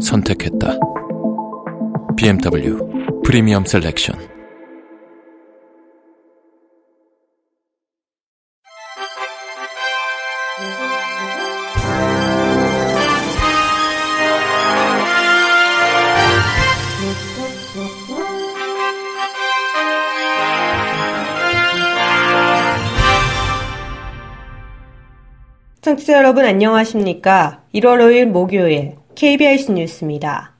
선택했다. BMW 프리미엄 셀렉션 청취자 여러분 안녕하십니까? 1월 5일 목요일 KBS 뉴스입니다.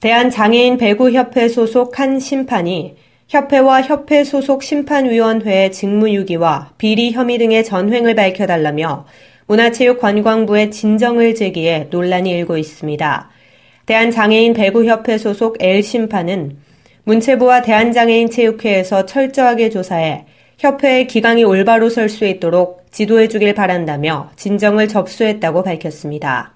대한장애인 배구협회 소속 한 심판이 협회와 협회 소속 심판위원회의 직무유기와 비리 혐의 등의 전횡을 밝혀달라며 문화체육관광부에 진정을 제기해 논란이 일고 있습니다. 대한장애인 배구협회 소속 L심판은 문체부와 대한장애인체육회에서 철저하게 조사해 협회의 기강이 올바로 설 수 있도록 지도해 주길 바란다며 진정을 접수했다고 밝혔습니다.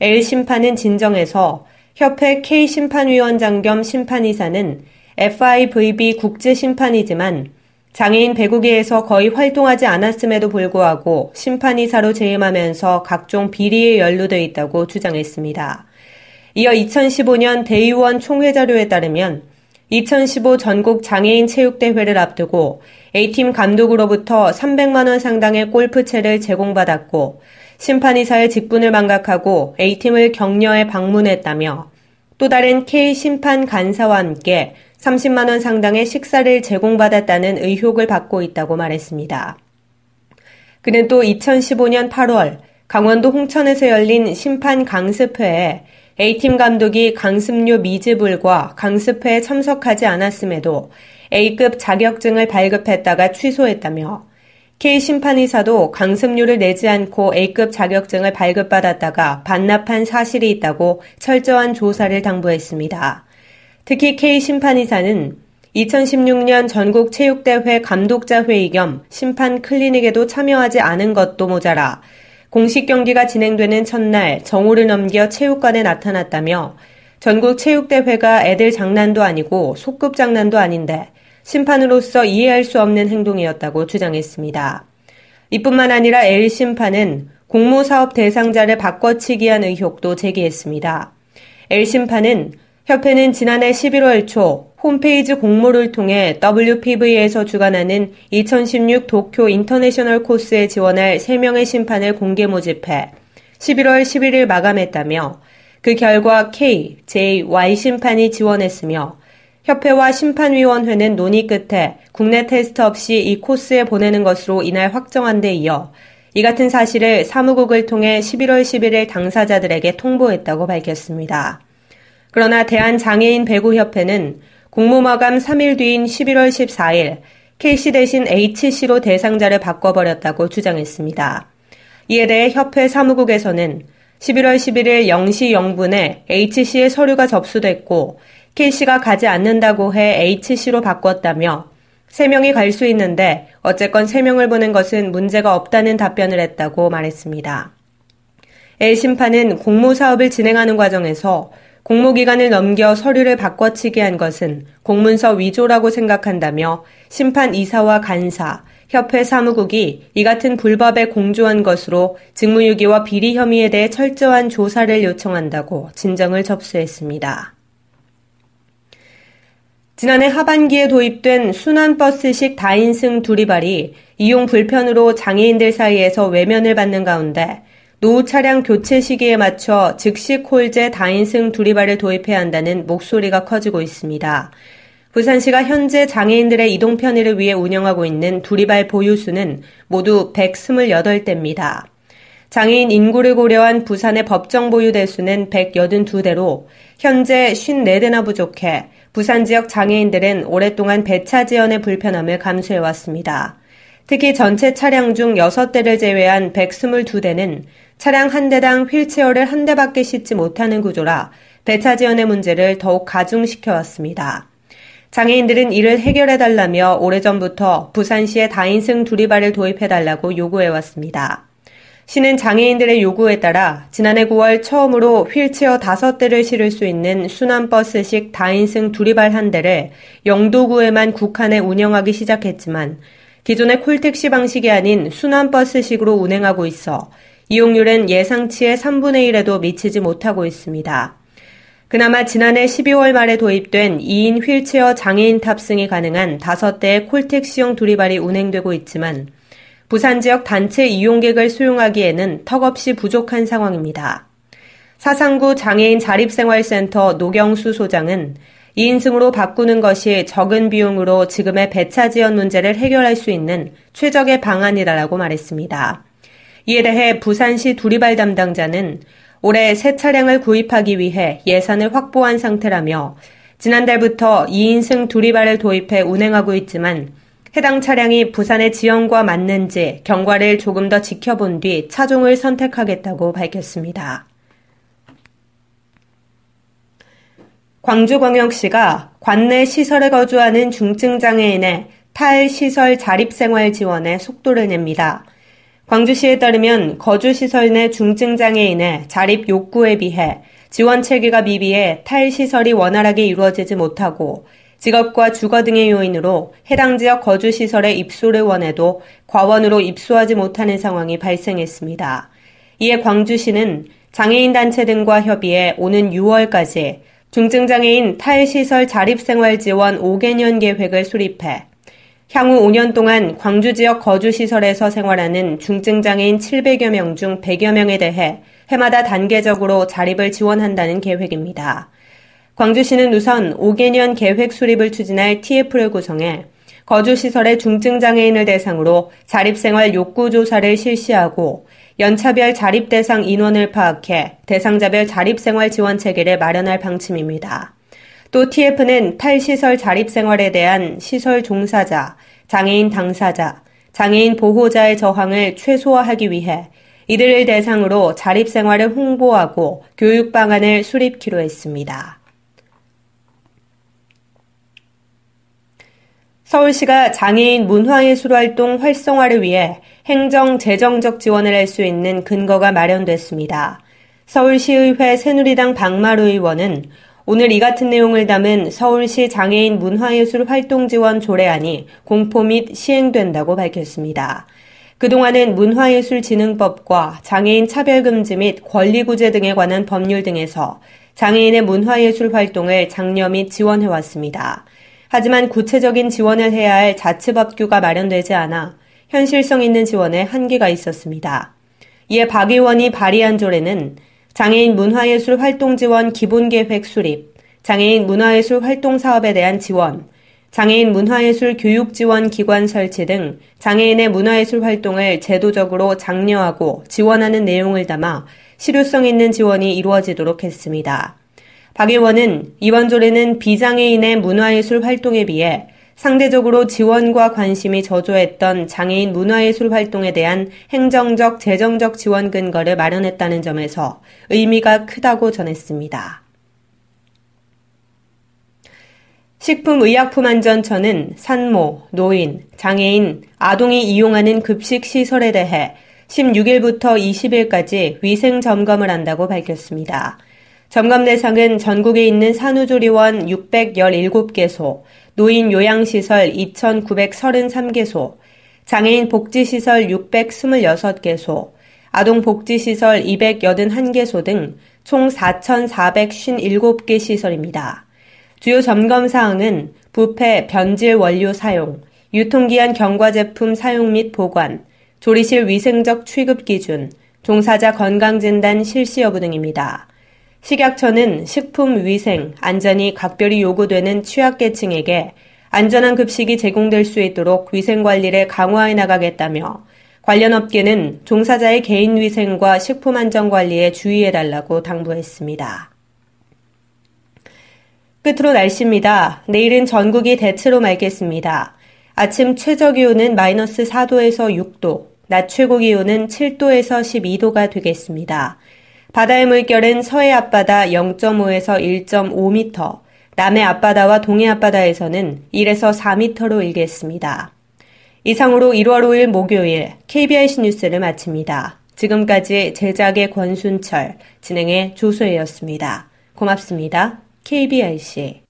L심판은 진정에서 협회 K심판위원장 겸 심판이사는 FIVB 국제심판이지만 장애인 배구계에서 거의 활동하지 않았음에도 불구하고 심판이사로 재임하면서 각종 비리에 연루돼 있다고 주장했습니다. 이어 2015년 대의원 총회 자료에 따르면 2015 전국 장애인 체육대회를 앞두고 A팀 감독으로부터 300만원 상당의 골프채를 제공받았고 심판이사의 직분을 망각하고 A팀을 격려해 방문했다며 또 다른 K 심판 간사와 함께 30만 원 상당의 식사를 제공받았다는 의혹을 받고 있다고 말했습니다. 그는 또 2015년 8월 강원도 홍천에서 열린 심판 강습회에 A팀 감독이 강습료 미지불과 강습회에 참석하지 않았음에도 A급 자격증을 발급했다가 취소했다며 K 심판의사도 강습료를 내지 않고 A급 자격증을 발급받았다가 반납한 사실이 있다고 철저한 조사를 당부했습니다. 특히 K 심판의사는 2016년 전국 체육대회 감독자 회의 겸 심판 클리닉에도 참여하지 않은 것도 모자라 공식 경기가 진행되는 첫날 정오를 넘겨 체육관에 나타났다며 전국 체육대회가 애들 장난도 아니고 소급 장난도 아닌데 심판으로서 이해할 수 없는 행동이었다고 주장했습니다. 이뿐만 아니라 L 심판은 공모사업 대상자를 바꿔치기한 의혹도 제기했습니다. L 심판은 협회는 지난해 11월 초 홈페이지 공모를 통해 WPV에서 주관하는 2016 도쿄 인터내셔널 코스에 지원할 3명의 심판을 공개 모집해 11월 11일 마감했다며 그 결과 K, J, Y 심판이 지원했으며 협회와 심판위원회는 논의 끝에 국내 테스트 없이 이 코스에 보내는 것으로 이날 확정한 데 이어 이 같은 사실을 사무국을 통해 11월 11일 당사자들에게 통보했다고 밝혔습니다. 그러나 대한장애인 배구협회는 공모마감 3일 뒤인 11월 14일 K씨 대신 H씨로 대상자를 바꿔버렸다고 주장했습니다. 이에 대해 협회 사무국에서는 11월 11일 0시 0분에 H씨의 서류가 접수됐고 K씨가 가지 않는다고 해 H씨로 바꿨다며 3명이 갈 수 있는데 어쨌건 3명을 보낸 것은 문제가 없다는 답변을 했다고 말했습니다. L심판은 공모 사업을 진행하는 과정에서 공모기간을 넘겨 서류를 바꿔치기 한 것은 공문서 위조라고 생각한다며 심판 이사와 간사, 협회 사무국이 이 같은 불법에 공조한 것으로 직무유기와 비리 혐의에 대해 철저한 조사를 요청한다고 진정을 접수했습니다. 지난해 하반기에 도입된 순환버스식 다인승 두리발이 이용 불편으로 장애인들 사이에서 외면을 받는 가운데 노후 차량 교체 시기에 맞춰 즉시 콜제 다인승 두리발을 도입해야 한다는 목소리가 커지고 있습니다. 부산시가 현재 장애인들의 이동 편의를 위해 운영하고 있는 두리발 보유수는 모두 128대입니다. 장애인 인구를 고려한 부산의 법정 보유 대수는 182대로 현재 54대나 부족해 부산 지역 장애인들은 오랫동안 배차 지연의 불편함을 감수해왔습니다. 특히 전체 차량 중 6대를 제외한 122대는 차량 한 대당 휠체어를 한 대밖에 싣지 못하는 구조라 배차 지원의 문제를 더욱 가중시켜 왔습니다. 장애인들은 이를 해결해 달라며 오래전부터 부산시에 다인승 두리발을 도입해 달라고 요구해 왔습니다. 시는 장애인들의 요구에 따라 지난해 9월 처음으로 휠체어 5대를 실을 수 있는 순환버스식 다인승 두리발 한 대를 영도구에만 국한해 운영하기 시작했지만 기존의 콜택시 방식이 아닌 순환버스식으로 운행하고 있어 이용률은 예상치의 3분의 1에도 미치지 못하고 있습니다. 그나마 지난해 12월 말에 도입된 2인 휠체어 장애인 탑승이 가능한 5대의 콜택시용 두리발이 운행되고 있지만 부산 지역 단체 이용객을 수용하기에는 턱없이 부족한 상황입니다. 사상구 장애인 자립생활센터 노경수 소장은 2인승으로 바꾸는 것이 적은 비용으로 지금의 배차 지원 문제를 해결할 수 있는 최적의 방안이다라고 말했습니다. 이에 대해 부산시 두리발 담당자는 올해 새 차량을 구입하기 위해 예산을 확보한 상태라며 지난달부터 2인승 두리발을 도입해 운행하고 있지만 해당 차량이 부산의 지형과 맞는지 경과를 조금 더 지켜본 뒤 차종을 선택하겠다고 밝혔습니다. 광주광역시가 관내 시설에 거주하는 중증장애인의 탈시설 자립생활 지원에 속도를 냅니다. 광주시에 따르면 거주시설 내 중증장애인의 자립 욕구에 비해 지원 체계가 미비해 탈시설이 원활하게 이루어지지 못하고 직업과 주거 등의 요인으로 해당 지역 거주 시설에 입소를 원해도 과원으로 입소하지 못하는 상황이 발생했습니다. 이에 광주시는 장애인 단체 등과 협의해 오는 6월까지 중증장애인 탈시설 자립생활 지원 5개년 계획을 수립해 향후 5년 동안 광주 지역 거주시설에서 생활하는 중증장애인 700여 명 중 100여 명에 대해 해마다 단계적으로 자립을 지원한다는 계획입니다. 광주시는 우선 5개년 계획 수립을 추진할 TF를 구성해 거주시설의 중증장애인을 대상으로 자립생활 욕구 조사를 실시하고 연차별 자립 대상 인원을 파악해 대상자별 자립생활 지원 체계를 마련할 방침입니다. 또 TF는 탈시설 자립생활에 대한 시설 종사자, 장애인 당사자, 장애인 보호자의 저항을 최소화하기 위해 이들을 대상으로 자립생활을 홍보하고 교육 방안을 수립키로 했습니다. 서울시가 장애인 문화예술활동 활성화를 위해 행정, 재정적 지원을 할 수 있는 근거가 마련됐습니다. 서울시의회 새누리당 박마루 의원은 오늘 이 같은 내용을 담은 서울시 장애인 문화예술 활동 지원 조례안이 공포 및 시행된다고 밝혔습니다. 그동안은 문화예술진흥법과 장애인 차별금지 및 권리구제 등에 관한 법률 등에서 장애인의 문화예술 활동을 장려 및 지원해왔습니다. 하지만 구체적인 지원을 해야 할 자치 법규가 마련되지 않아 현실성 있는 지원에 한계가 있었습니다. 이에 박 의원이 발의한 조례는 장애인 문화예술 활동 지원 기본 계획 수립, 장애인 문화예술 활동 사업에 대한 지원, 장애인 문화예술 교육 지원 기관 설치 등 장애인의 문화예술 활동을 제도적으로 장려하고 지원하는 내용을 담아 실효성 있는 지원이 이루어지도록 했습니다. 박 의원은 이번 조례는 비장애인의 문화예술 활동에 비해 상대적으로 지원과 관심이 저조했던 장애인 문화예술 활동에 대한 행정적, 재정적 지원 근거를 마련했다는 점에서 의미가 크다고 전했습니다. 식품의약품안전처는 산모, 노인, 장애인, 아동이 이용하는 급식 시설에 대해 16일부터 20일까지 위생 점검을 한다고 밝혔습니다. 점검 대상은 전국에 있는 산후조리원 617개소, 노인 요양시설 2,933개소, 장애인 복지시설 626개소, 아동복지시설 281개소 등 총 4,457개 시설입니다. 주요 점검 사항은 부패, 변질 원료 사용, 유통기한 경과 제품 사용 및 보관, 조리실 위생적 취급 기준, 종사자 건강진단 실시 여부 등입니다. 식약처는 식품 위생, 안전이 각별히 요구되는 취약계층에게 안전한 급식이 제공될 수 있도록 위생 관리를 강화해 나가겠다며 관련 업계는 종사자의 개인 위생과 식품 안전 관리에 주의해 달라고 당부했습니다. 끝으로 날씨입니다. 내일은 전국이 대체로 맑겠습니다. 아침 최저 기온은 마이너스 4도에서 6도, 낮 최고 기온은 7도에서 12도가 되겠습니다. 바다의 물결은 서해 앞바다 0.5에서 1.5m, 남해 앞바다와 동해 앞바다에서는 1에서 4m로 일겠습니다. 이상으로 1월 5일 목요일 KBIC 뉴스를 마칩니다. 지금까지 제작의 권순철, 진행의 조소혜였습니다. 고맙습니다. KBIC